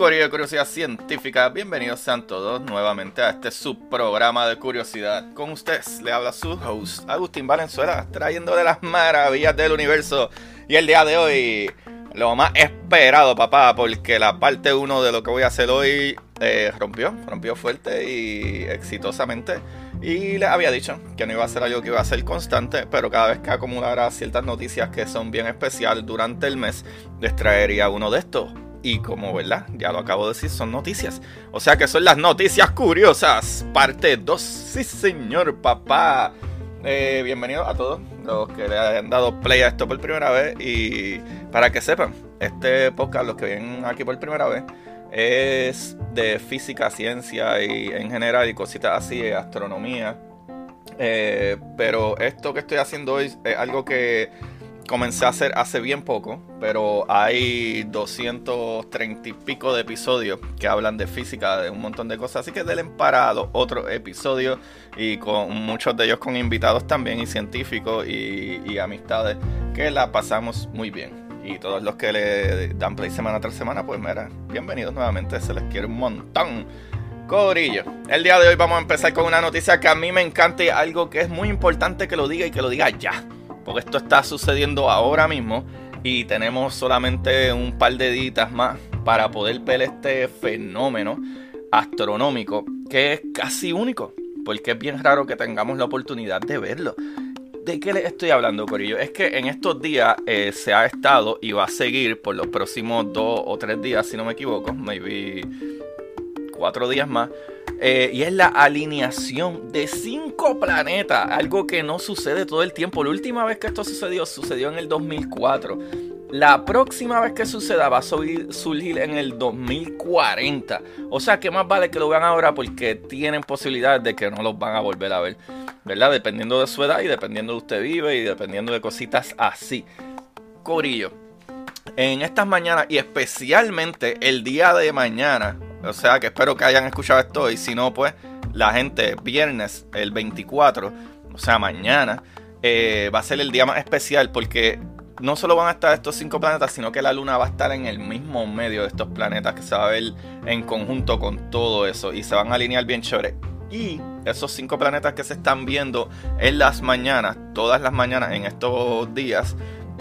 Corio de Curiosidad Científica. Bienvenidos sean todos nuevamente a este subprograma de curiosidad. Con ustedes le habla su host, Agustín Valenzuela, trayendo de las maravillas del universo. Y el día de hoy, lo más esperado, papá, porque la parte 1 de lo que voy a hacer hoy eh, rompió, rompió fuerte y exitosamente. Y les había dicho que no iba a ser algo que iba a ser constante, pero cada vez que acumulara ciertas noticias que son bien especiales durante el mes, les traería uno de estos y como, ¿verdad? Ya lo acabo de decir, son noticias. O sea que son las noticias curiosas. Parte 2. Sí, señor, papá. Eh, bienvenidos a todos los que le han dado play a esto por primera vez. Y para que sepan, este podcast, los que vienen aquí por primera vez, es de física, ciencia y en general y cositas así, astronomía. Eh, pero esto que estoy haciendo hoy es algo que comencé a hacer hace bien poco, pero hay 230 y pico de episodios que hablan de física, de un montón de cosas. Así que denle parado otro episodio y con muchos de ellos con invitados también y científicos y, amistades que la pasamos muy bien. Y todos los que le dan play semana tras semana, pues mira, bienvenidos nuevamente, se les quiere un montón. Corillo, el día de hoy vamos a empezar con una noticia que a mí me encanta y algo que es muy importante que lo diga y que lo diga ya porque esto está sucediendo ahora mismo y tenemos solamente un par de días más para poder ver este fenómeno astronómico que es casi único, porque es bien raro que tengamos la oportunidad de verlo. ¿De qué les estoy hablando, Corillo? Es que en estos días eh, se ha estado y va a seguir por los próximos dos o tres días, si no me equivoco, maybe cuatro días más, eh, y es la alineación de cinco planetas, algo que no sucede todo el tiempo. La última vez que esto sucedió, sucedió en el 2004. La próxima vez que suceda va a surgir en el 2040. O sea que más vale que lo vean ahora porque tienen posibilidad de que no los van a volver a ver. ¿Verdad? Dependiendo de su edad y dependiendo de usted vive y dependiendo de cositas así. Corillo. En estas mañanas y especialmente el día de mañana, o sea que espero que hayan escuchado esto y si no, pues la gente viernes, el 24, o sea, mañana, eh, va a ser el día más especial porque no solo van a estar estos cinco planetas, sino que la luna va a estar en el mismo medio de estos planetas que se va a ver en conjunto con todo eso y se van a alinear bien chévere. Y esos cinco planetas que se están viendo en las mañanas, todas las mañanas en estos días,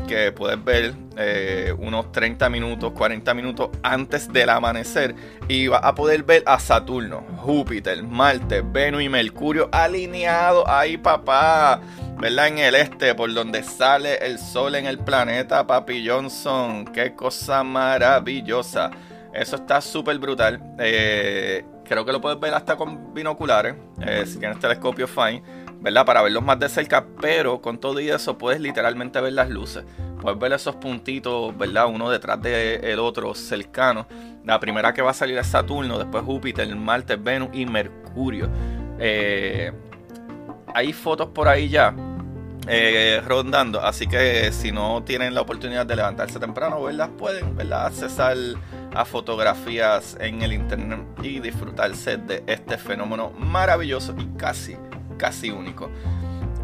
que puedes ver eh, unos 30 minutos, 40 minutos antes del amanecer y vas a poder ver a Saturno, Júpiter, Marte, Venus y Mercurio alineados ahí, papá. ¿Verdad? En el este, por donde sale el sol en el planeta, Papi Johnson. Qué cosa maravillosa. Eso está súper brutal. Eh, creo que lo puedes ver hasta con binoculares. Eh, si tienes telescopio, fine. ¿Verdad? Para verlos más de cerca, pero con todo y eso puedes literalmente ver las luces. Puedes ver esos puntitos, ¿verdad? Uno detrás del otro cercano. La primera que va a salir es Saturno, después Júpiter, Marte, Venus y Mercurio. Eh, hay fotos por ahí ya eh, rondando, así que si no tienen la oportunidad de levantarse temprano, ¿verdad? Pueden, ¿verdad? Accesar a fotografías en el internet y disfrutarse de este fenómeno maravilloso y casi casi único.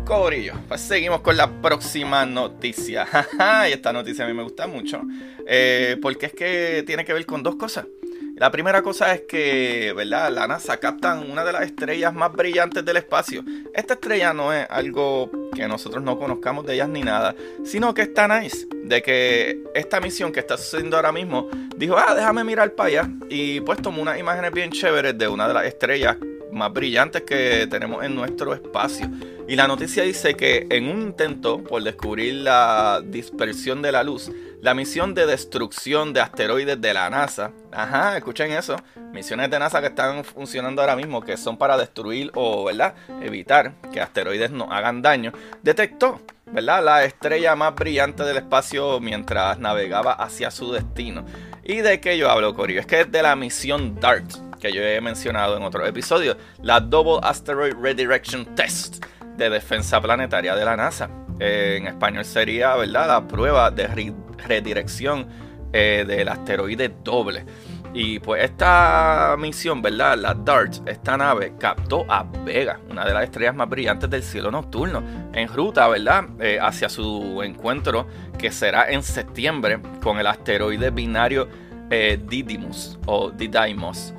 Corillo, pues seguimos con la próxima noticia. y esta noticia a mí me gusta mucho. Eh, porque es que tiene que ver con dos cosas. La primera cosa es que, ¿verdad? La NASA captan una de las estrellas más brillantes del espacio. Esta estrella no es algo que nosotros no conozcamos de ellas ni nada, sino que está nice. De que esta misión que está sucediendo ahora mismo dijo, ah, déjame mirar para allá. Y pues tomó unas imágenes bien chéveres de una de las estrellas más brillantes que tenemos en nuestro espacio. Y la noticia dice que en un intento por descubrir la dispersión de la luz, la misión de destrucción de asteroides de la NASA, ajá, escuchen eso, misiones de NASA que están funcionando ahora mismo, que son para destruir o, ¿verdad?, evitar que asteroides no hagan daño, detectó, ¿verdad?, la estrella más brillante del espacio mientras navegaba hacia su destino. ¿Y de qué yo hablo, Corio? Es que es de la misión DART, que yo he mencionado en otro episodio, la Double Asteroid Redirection Test de defensa planetaria de la NASA. Eh, en español sería, ¿verdad?, la prueba de redirección eh, del asteroide doble. Y pues esta misión, ¿verdad? La DART, esta nave captó a Vega, una de las estrellas más brillantes del cielo nocturno, en ruta, ¿verdad? Eh, hacia su encuentro que será en septiembre con el asteroide binario Didymos o Didymos.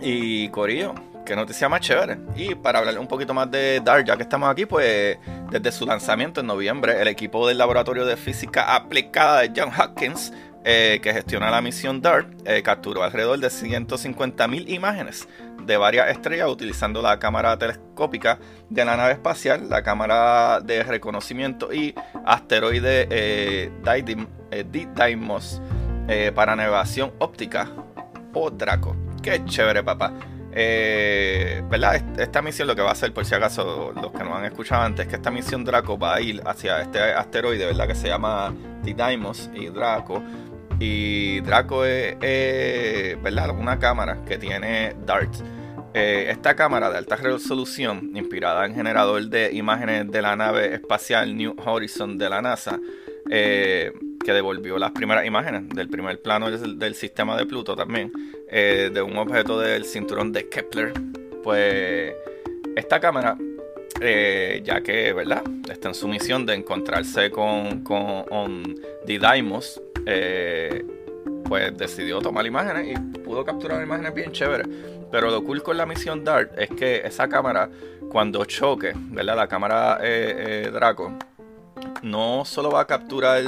Y Corillo, qué noticia más chévere. Y para hablar un poquito más de DART, ya que estamos aquí, pues desde su lanzamiento en noviembre, el equipo del Laboratorio de Física Aplicada de John Hopkins, eh, que gestiona la misión DART, eh, capturó alrededor de 150.000 imágenes de varias estrellas utilizando la cámara telescópica de la nave espacial, la cámara de reconocimiento y asteroide eh, Didymos eh, para navegación óptica o Draco. Qué chévere, papá. Eh, ¿Verdad? Esta misión lo que va a hacer, por si acaso los que no han escuchado antes, que esta misión Draco va a ir hacia este asteroide, ¿verdad? Que se llama Didymos y Draco. Y Draco es, ¿verdad? Una cámara que tiene DART. Eh, esta cámara de alta resolución, inspirada en generador de imágenes de la nave espacial New Horizon de la NASA, eh, que devolvió las primeras imágenes del primer plano del, sistema de Pluto también, eh, de un objeto del cinturón de Kepler. Pues esta cámara, eh, ya que, ¿verdad? Está en su misión de encontrarse con, con Didymos, eh, pues decidió tomar imágenes y pudo capturar imágenes bien chéveres. Pero lo cool con la misión DART es que esa cámara, cuando choque, ¿verdad? La cámara Draco, no solo va a capturar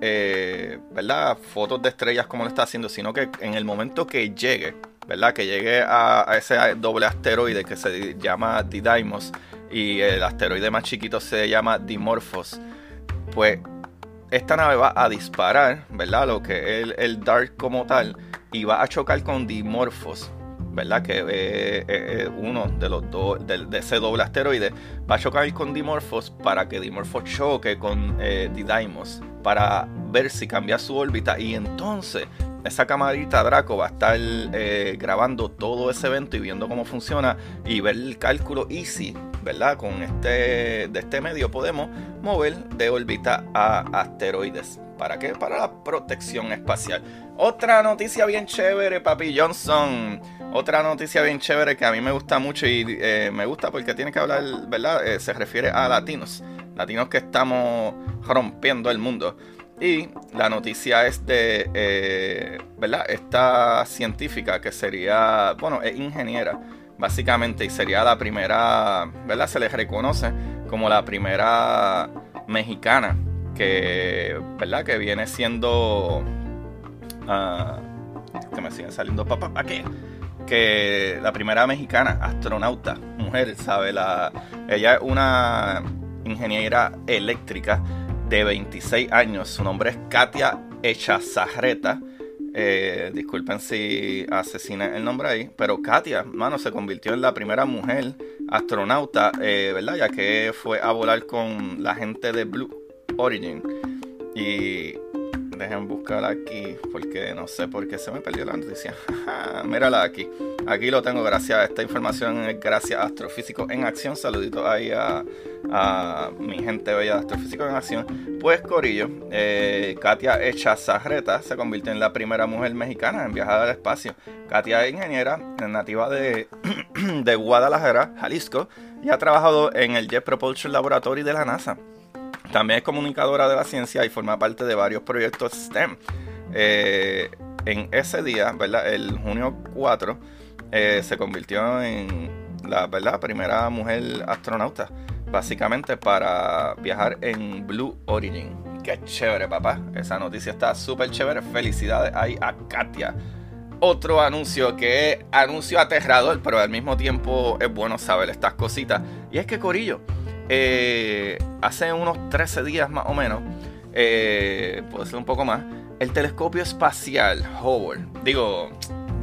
eh, ¿verdad? fotos de estrellas como lo está haciendo, sino que en el momento que llegue, ¿verdad? que llegue a, ese doble asteroide que se llama Didymos y el asteroide más chiquito se llama Dimorphos, pues esta nave va a disparar, ¿verdad? Lo que es el, el Dark como tal, y va a chocar con Dimorphos. ¿Verdad? Que es uno de los dos, de, ese doble asteroide, va a chocar con Dimorphos para que Dimorphos choque con eh, Didymos para ver si cambia su órbita y entonces esa camarita Draco va a estar eh, grabando todo ese evento y viendo cómo funciona y ver el cálculo easy, ¿verdad? Con este, de este medio podemos mover de órbita a asteroides. ¿Para qué? Para la protección espacial. Otra noticia bien chévere, Papi Johnson. Otra noticia bien chévere que a mí me gusta mucho y eh, me gusta porque tiene que hablar, ¿verdad? Eh, se refiere a latinos. Latinos que estamos rompiendo el mundo. Y la noticia es de, eh, ¿verdad? Esta científica que sería, bueno, es ingeniera, básicamente, sería la primera, ¿verdad? Se le reconoce como la primera mexicana que, ¿verdad? Que viene siendo... Uh, que me siguen saliendo papas, ¿para qué? Que la primera mexicana, astronauta, mujer, ¿sabe? La, ella es una ingeniera eléctrica de 26 años. Su nombre es Katia Echazarreta. Eh, disculpen si asesiné el nombre ahí, pero Katia, mano, se convirtió en la primera mujer astronauta, eh, ¿verdad? Ya que fue a volar con la gente de Blue Origin. Y Dejen buscar aquí, porque no sé por qué se me perdió la noticia. Mírala aquí. Aquí lo tengo, gracias a esta información, gracias a Astrofísico en Acción. Saludito ahí a, mi gente bella de Astrofísico en Acción. Pues Corillo, eh, Katia Echazarreta se convirtió en la primera mujer mexicana en viajar al espacio. Katia es ingeniera nativa de, de Guadalajara, Jalisco, y ha trabajado en el Jet Propulsion Laboratory de la NASA. También es comunicadora de la ciencia y forma parte de varios proyectos STEM. Eh, en ese día, ¿verdad? El junio 4, eh, se convirtió en la ¿verdad? primera mujer astronauta, básicamente para viajar en Blue Origin. Qué chévere, papá. Esa noticia está súper chévere. Felicidades ahí a Katia. otro anuncio que es anuncio aterrador, pero al mismo tiempo es bueno saber estas cositas. Y es que Corillo, eh, hace unos 13 días más o menos, eh, puede ser un poco más, el telescopio espacial Hubble, digo,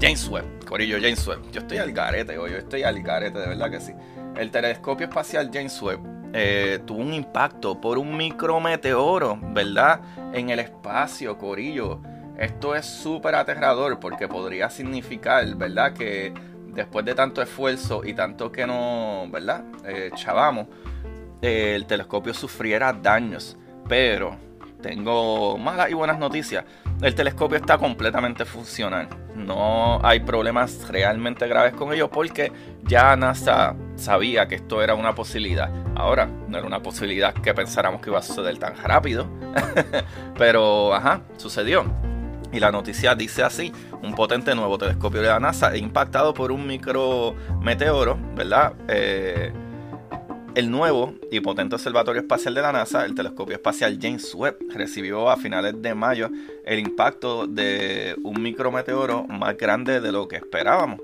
James Webb, Corillo James Webb, yo estoy al garete, yo estoy al garete, de verdad que sí. El telescopio espacial James Webb eh, tuvo un impacto por un micrometeoro, ¿verdad? En el espacio, Corillo. Esto es súper aterrador porque podría significar, ¿verdad? Que después de tanto esfuerzo y tanto que no, ¿verdad? Eh, chavamos, el telescopio sufriera daños. Pero tengo malas y buenas noticias. El telescopio está completamente funcional. No hay problemas realmente graves con ello porque ya NASA sabía que esto era una posibilidad. Ahora, no era una posibilidad que pensáramos que iba a suceder tan rápido. Pero, ajá, sucedió. Y la noticia dice así, un potente nuevo telescopio de la NASA impactado por un micrometeoro, ¿verdad? Eh, el nuevo y potente observatorio espacial de la NASA, el telescopio espacial James Webb, recibió a finales de mayo el impacto de un micrometeoro más grande de lo que esperábamos.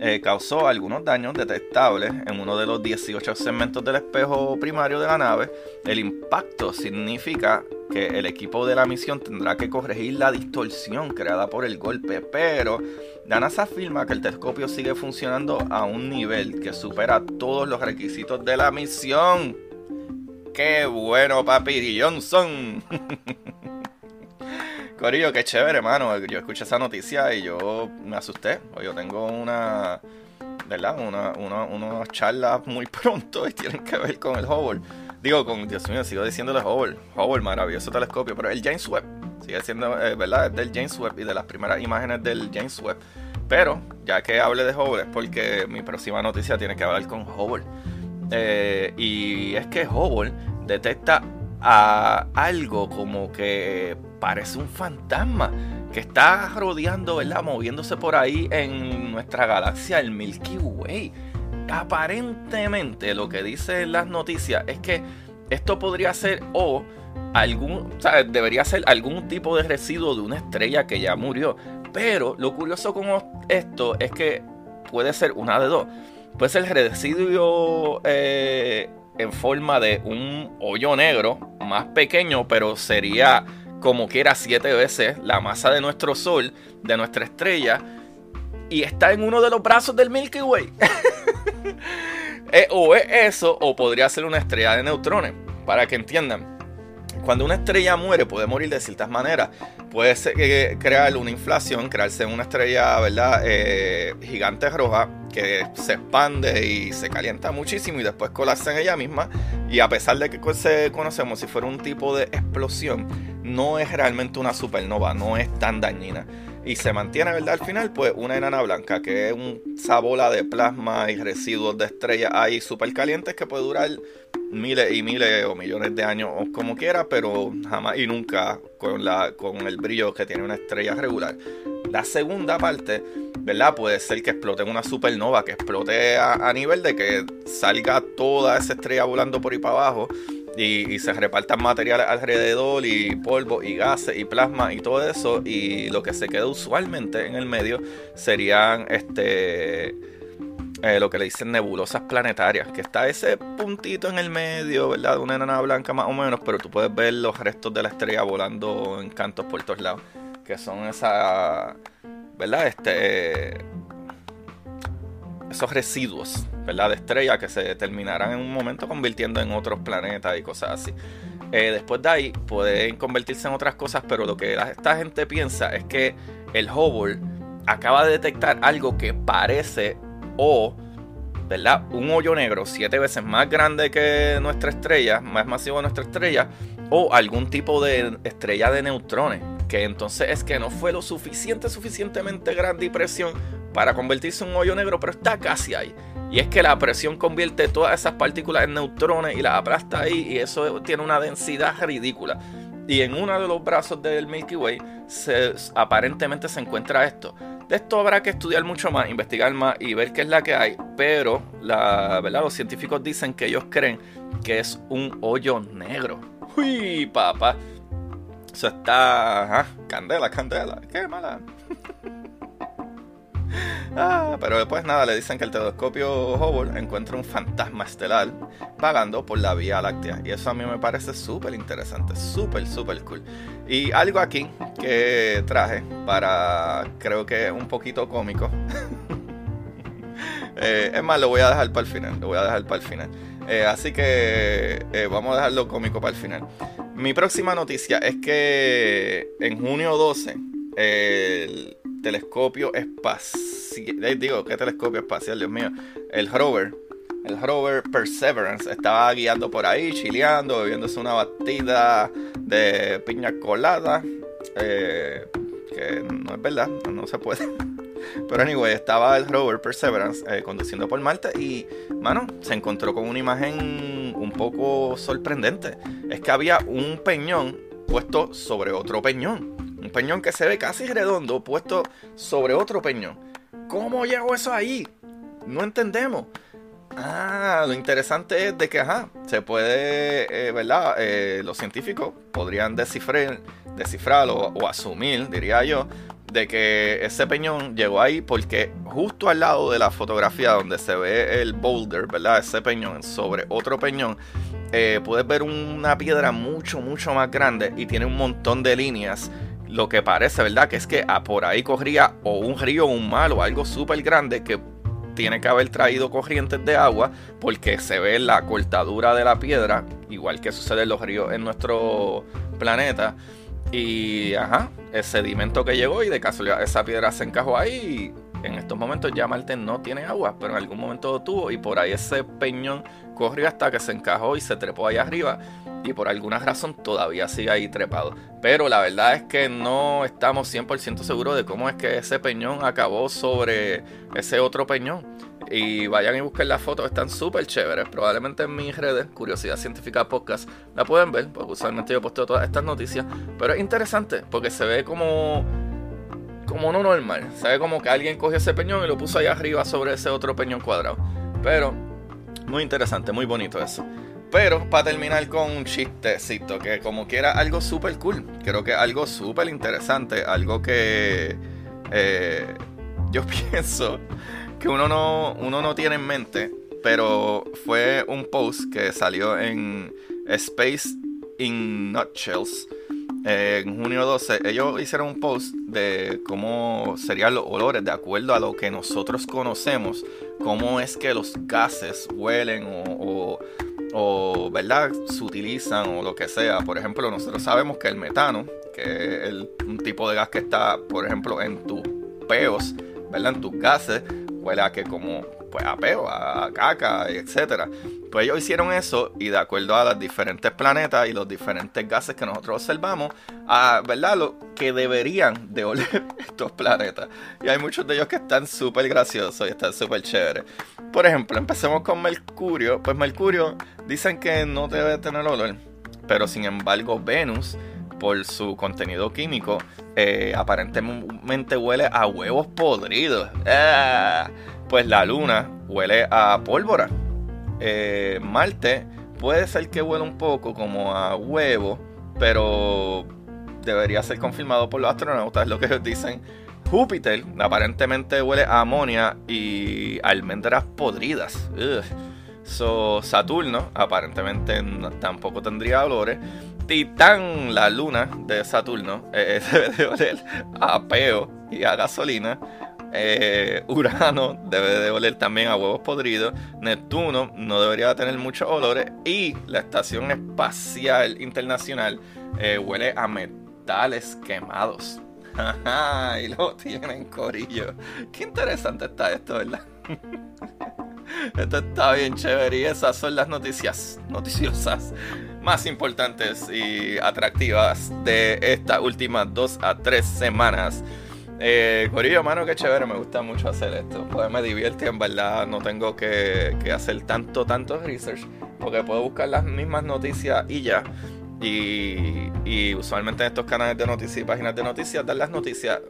Eh, causó algunos daños detectables en uno de los 18 segmentos del espejo primario de la nave. El impacto significa que el equipo de la misión tendrá que corregir la distorsión creada por el golpe, pero la NASA afirma que el telescopio sigue funcionando a un nivel que supera todos los requisitos de la misión. ¡Qué bueno, papi Johnson! Corillo, qué chévere, hermano. Yo escuché esa noticia y yo me asusté. Yo tengo una, ¿verdad? Una, una, unas charlas muy pronto y tienen que ver con el Hubble. Digo, con, Dios mío, sigo diciéndole Hubble. Hubble, maravilloso telescopio, pero el James Webb sigue siendo, eh, ¿verdad? Es del James Webb y de las primeras imágenes del James Webb. Pero, ya que hable de Hubble, es porque mi próxima noticia tiene que hablar con Hubble. Eh, y es que Hubble detecta a algo como que parece un fantasma que está rodeando, ¿verdad? Moviéndose por ahí en nuestra galaxia, el Milky Way. Aparentemente, lo que dicen las noticias es que esto podría ser o algún, o sea, debería ser algún tipo de residuo de una estrella que ya murió. Pero lo curioso con esto es que puede ser una de dos. Puede ser residuo eh, en forma de un hoyo negro más pequeño, pero sería como quiera siete veces la masa de nuestro Sol, de nuestra estrella, y está en uno de los brazos del Milky Way. Eh, o es eso, o podría ser una estrella de neutrones, para que entiendan. Cuando una estrella muere, puede morir de ciertas maneras. Puede crear una inflación, crearse una estrella, ¿verdad? Eh, gigante roja que se expande y se calienta muchísimo y después colapsa en ella misma. Y a pesar de que se conocemos si fuera un tipo de explosión, no es realmente una supernova, no es tan dañina. Y se mantiene, ¿verdad? Al final, pues una enana blanca, que es un bola de plasma y residuos de estrellas ahí súper calientes que puede durar miles y miles o millones de años o como quiera, pero jamás y nunca con, la, con el brillo que tiene una estrella regular. La segunda parte, ¿verdad? Puede ser que explote una supernova, que explote a, nivel de que salga toda esa estrella volando por ahí para abajo y, se repartan materiales alrededor y polvo y gases y plasma y todo eso y lo que se queda usualmente en el medio serían este eh, lo que le dicen nebulosas planetarias, que está ese puntito en el medio, ¿verdad? De una enana blanca más o menos, pero tú puedes ver los restos de la estrella volando en cantos por todos lados, que son esas, ¿verdad? Este, esos residuos, ¿verdad? De estrella que se terminarán en un momento convirtiendo en otros planetas y cosas así. Eh, después de ahí pueden convertirse en otras cosas, pero lo que esta gente piensa es que el Hubble acaba de detectar algo que parece o ¿verdad? Un hoyo negro siete veces más grande que nuestra estrella, más masivo que nuestra estrella, o algún tipo de estrella de neutrones, que entonces es que no fue lo suficiente, suficientemente grande y presión para convertirse en un hoyo negro, pero está casi ahí. Y es que la presión convierte todas esas partículas en neutrones y las aplasta ahí, y eso tiene una densidad ridícula. Y en uno de los brazos del Milky Way se, aparentemente se encuentra esto. De esto habrá que estudiar mucho más, investigar más y ver qué es la que hay. Pero la, ¿verdad? los científicos dicen que ellos creen que es un hoyo negro. ¡Uy, papá! Eso está. Candela, candela. ¡Qué mala! Ah, pero después nada, le dicen que el telescopio Hubble encuentra un fantasma estelar vagando por la Vía Láctea. Y eso a mí me parece súper interesante, súper, súper cool. Y algo aquí que traje para, creo que un poquito cómico. Eh, es más, lo voy a dejar para el final, lo voy a dejar para el final. Eh, así que eh, vamos a dejarlo cómico para el final. Mi próxima noticia es que en junio 12 el telescopio espacial, digo, ¿qué telescopio espacial? Dios mío, el rover, el rover Perseverance estaba guiando por ahí, chileando, bebiéndose una batida de piña colada, eh, que no es verdad, no se puede. Pero anyway, estaba el rover Perseverance eh, conduciendo por Marte y, mano, se encontró con una imagen un poco sorprendente. Es que había un peñón puesto sobre otro peñón. Un peñón que se ve casi redondo puesto sobre otro peñón. ¿Cómo llegó eso ahí? No entendemos. Ah, lo interesante es de que, ajá, se puede, eh, ¿verdad? Eh, los científicos podrían descifrar, o asumir, diría yo, de que ese peñón llegó ahí porque justo al lado de la fotografía donde se ve el boulder, ¿verdad? Ese peñón sobre otro peñón, eh, puedes ver una piedra mucho, mucho más grande y tiene un montón de líneas lo que parece, ¿verdad? Que es que ah, por ahí corría o un río un mar o algo súper grande que tiene que haber traído corrientes de agua porque se ve la cortadura de la piedra, igual que sucede en los ríos en nuestro planeta. Y ajá, el sedimento que llegó y de casualidad esa piedra se encajó ahí. Y en estos momentos ya Marte no tiene agua, pero en algún momento lo tuvo y por ahí ese peñón corrió hasta que se encajó y se trepó ahí arriba y por alguna razón todavía sigue ahí trepado. Pero la verdad es que no estamos 100% seguros de cómo es que ese peñón acabó sobre ese otro peñón. Y vayan y busquen las fotos, están súper chéveres. Probablemente en mis redes, Curiosidad Científica Podcast, la pueden ver, porque usualmente yo posteo todas estas noticias. Pero es interesante, porque se ve como como no normal. Se ve como que alguien cogió ese peñón y lo puso ahí arriba sobre ese otro peñón cuadrado. Pero muy interesante, muy bonito eso. Pero para terminar con un chistecito, que como quiera algo súper cool. Creo que algo súper interesante, algo que eh, yo pienso que uno no, uno no tiene en mente, pero fue un post que salió en Space in Nutshells. En junio 12, ellos hicieron un post de cómo serían los olores de acuerdo a lo que nosotros conocemos, cómo es que los gases huelen o o ¿verdad? se utilizan o lo que sea. Por ejemplo, nosotros sabemos que el metano, que es un tipo de gas que está, por ejemplo, en tus peos, ¿verdad? En tus gases, huele que como pues a peo, a caca, etcétera. Pues ellos hicieron eso y de acuerdo a los diferentes planetas y los diferentes gases que nosotros observamos, a, ¿verdad? Lo que deberían de oler estos planetas. Y hay muchos de ellos que están súper graciosos y están súper chéveres. Por ejemplo, empecemos con Mercurio. Pues Mercurio dicen que no debe tener olor, pero sin embargo Venus por su contenido químico, eh, aparentemente huele a huevos podridos. Ah pues la luna huele a pólvora. Eh, Marte puede ser que huele un poco como a huevo, pero debería ser confirmado por los astronautas, lo que ellos dicen. Júpiter aparentemente huele a amonia y almendras podridas. So, Saturno aparentemente tampoco tendría olores. Titán, la luna de Saturno, eh, debe oler a peo y a gasolina. Eh, Urano debe de oler también a huevos podridos. Neptuno no debería tener muchos olores. Y la Estación Espacial Internacional eh, huele a metales quemados. y lo tienen corillo. Qué interesante está esto, ¿verdad? esto está bien chévere y esas son las noticias noticiosas más importantes y atractivas de estas últimas dos a tres semanas eh, Corillo, mano, qué chévere, me gusta mucho hacer esto. Pues me divierte, en verdad no tengo que, hacer tanto, tanto research, porque puedo buscar las mismas noticias y ya. Y, usualmente en estos canales de noticias y páginas de noticias dan las noticias.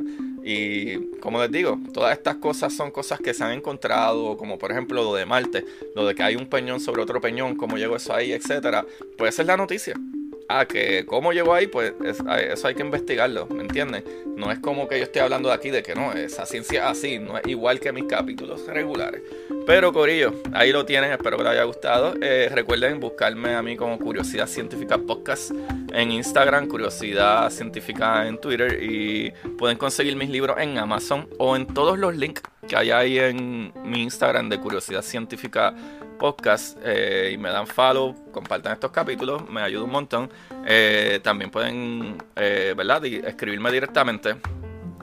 Y como les digo, todas estas cosas son cosas que se han encontrado, como por ejemplo lo de Marte, lo de que hay un peñón sobre otro peñón, cómo llegó eso ahí, etcétera. Puede ser la noticia Que cómo llegó ahí, pues eso hay que investigarlo, ¿me entiendes? No es como que yo estoy hablando de aquí de que no, esa ciencia así, no es igual que mis capítulos regulares. Pero Corillo, ahí lo tienen, espero que les haya gustado. Eh, recuerden buscarme a mí como Curiosidad Científica Podcast en Instagram, Curiosidad Científica en Twitter y pueden conseguir mis libros en Amazon o en todos los links que hay ahí en mi Instagram de Curiosidad Científica Podcast eh, y me dan follow, compartan estos capítulos, me ayuda un montón. Eh, también pueden, ¿verdad? escribirme directamente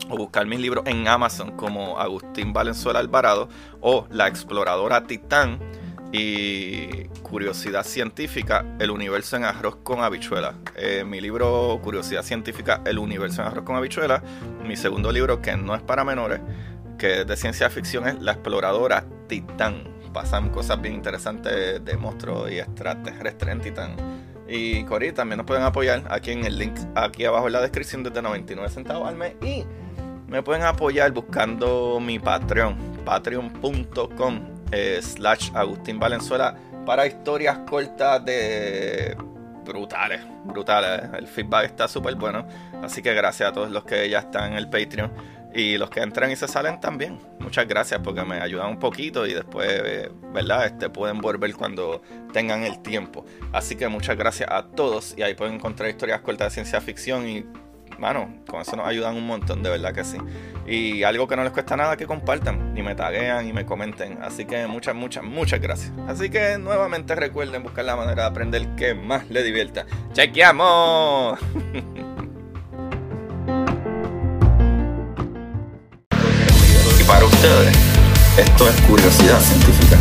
o buscar mis libros en Amazon como Agustín Valenzuela Alvarado o La Exploradora Titán y Curiosidad Científica, El Universo en Arroz con Habichuela. Eh, mi libro Curiosidad Científica, El Universo en Arroz con Habichuela. Mi segundo libro, que no es para menores, que es de ciencia ficción, es La Exploradora Titán. Pasan cosas bien interesantes de monstruos y extraterrestres en Titán. Y Cori, también nos pueden apoyar aquí en el link, aquí abajo en la descripción, desde 99 centavos al mes. Y me pueden apoyar buscando mi Patreon, patreon.com eh, slash Agustín Valenzuela para historias cortas de brutales, brutales. El feedback está súper bueno. Así que gracias a todos los que ya están en el Patreon y los que entran y se salen también. Muchas gracias porque me ayudan un poquito y después, eh, ¿verdad? Este, pueden volver cuando tengan el tiempo. Así que muchas gracias a todos y ahí pueden encontrar historias cortas de ciencia ficción y mano, con eso nos ayudan un montón, de verdad que sí. Y algo que no les cuesta nada que compartan y me taguean y me comenten. Así que muchas, muchas, muchas gracias. Así que nuevamente recuerden buscar la manera de aprender que más les divierta. ¡Chequeamos! esto es curiosidad científica.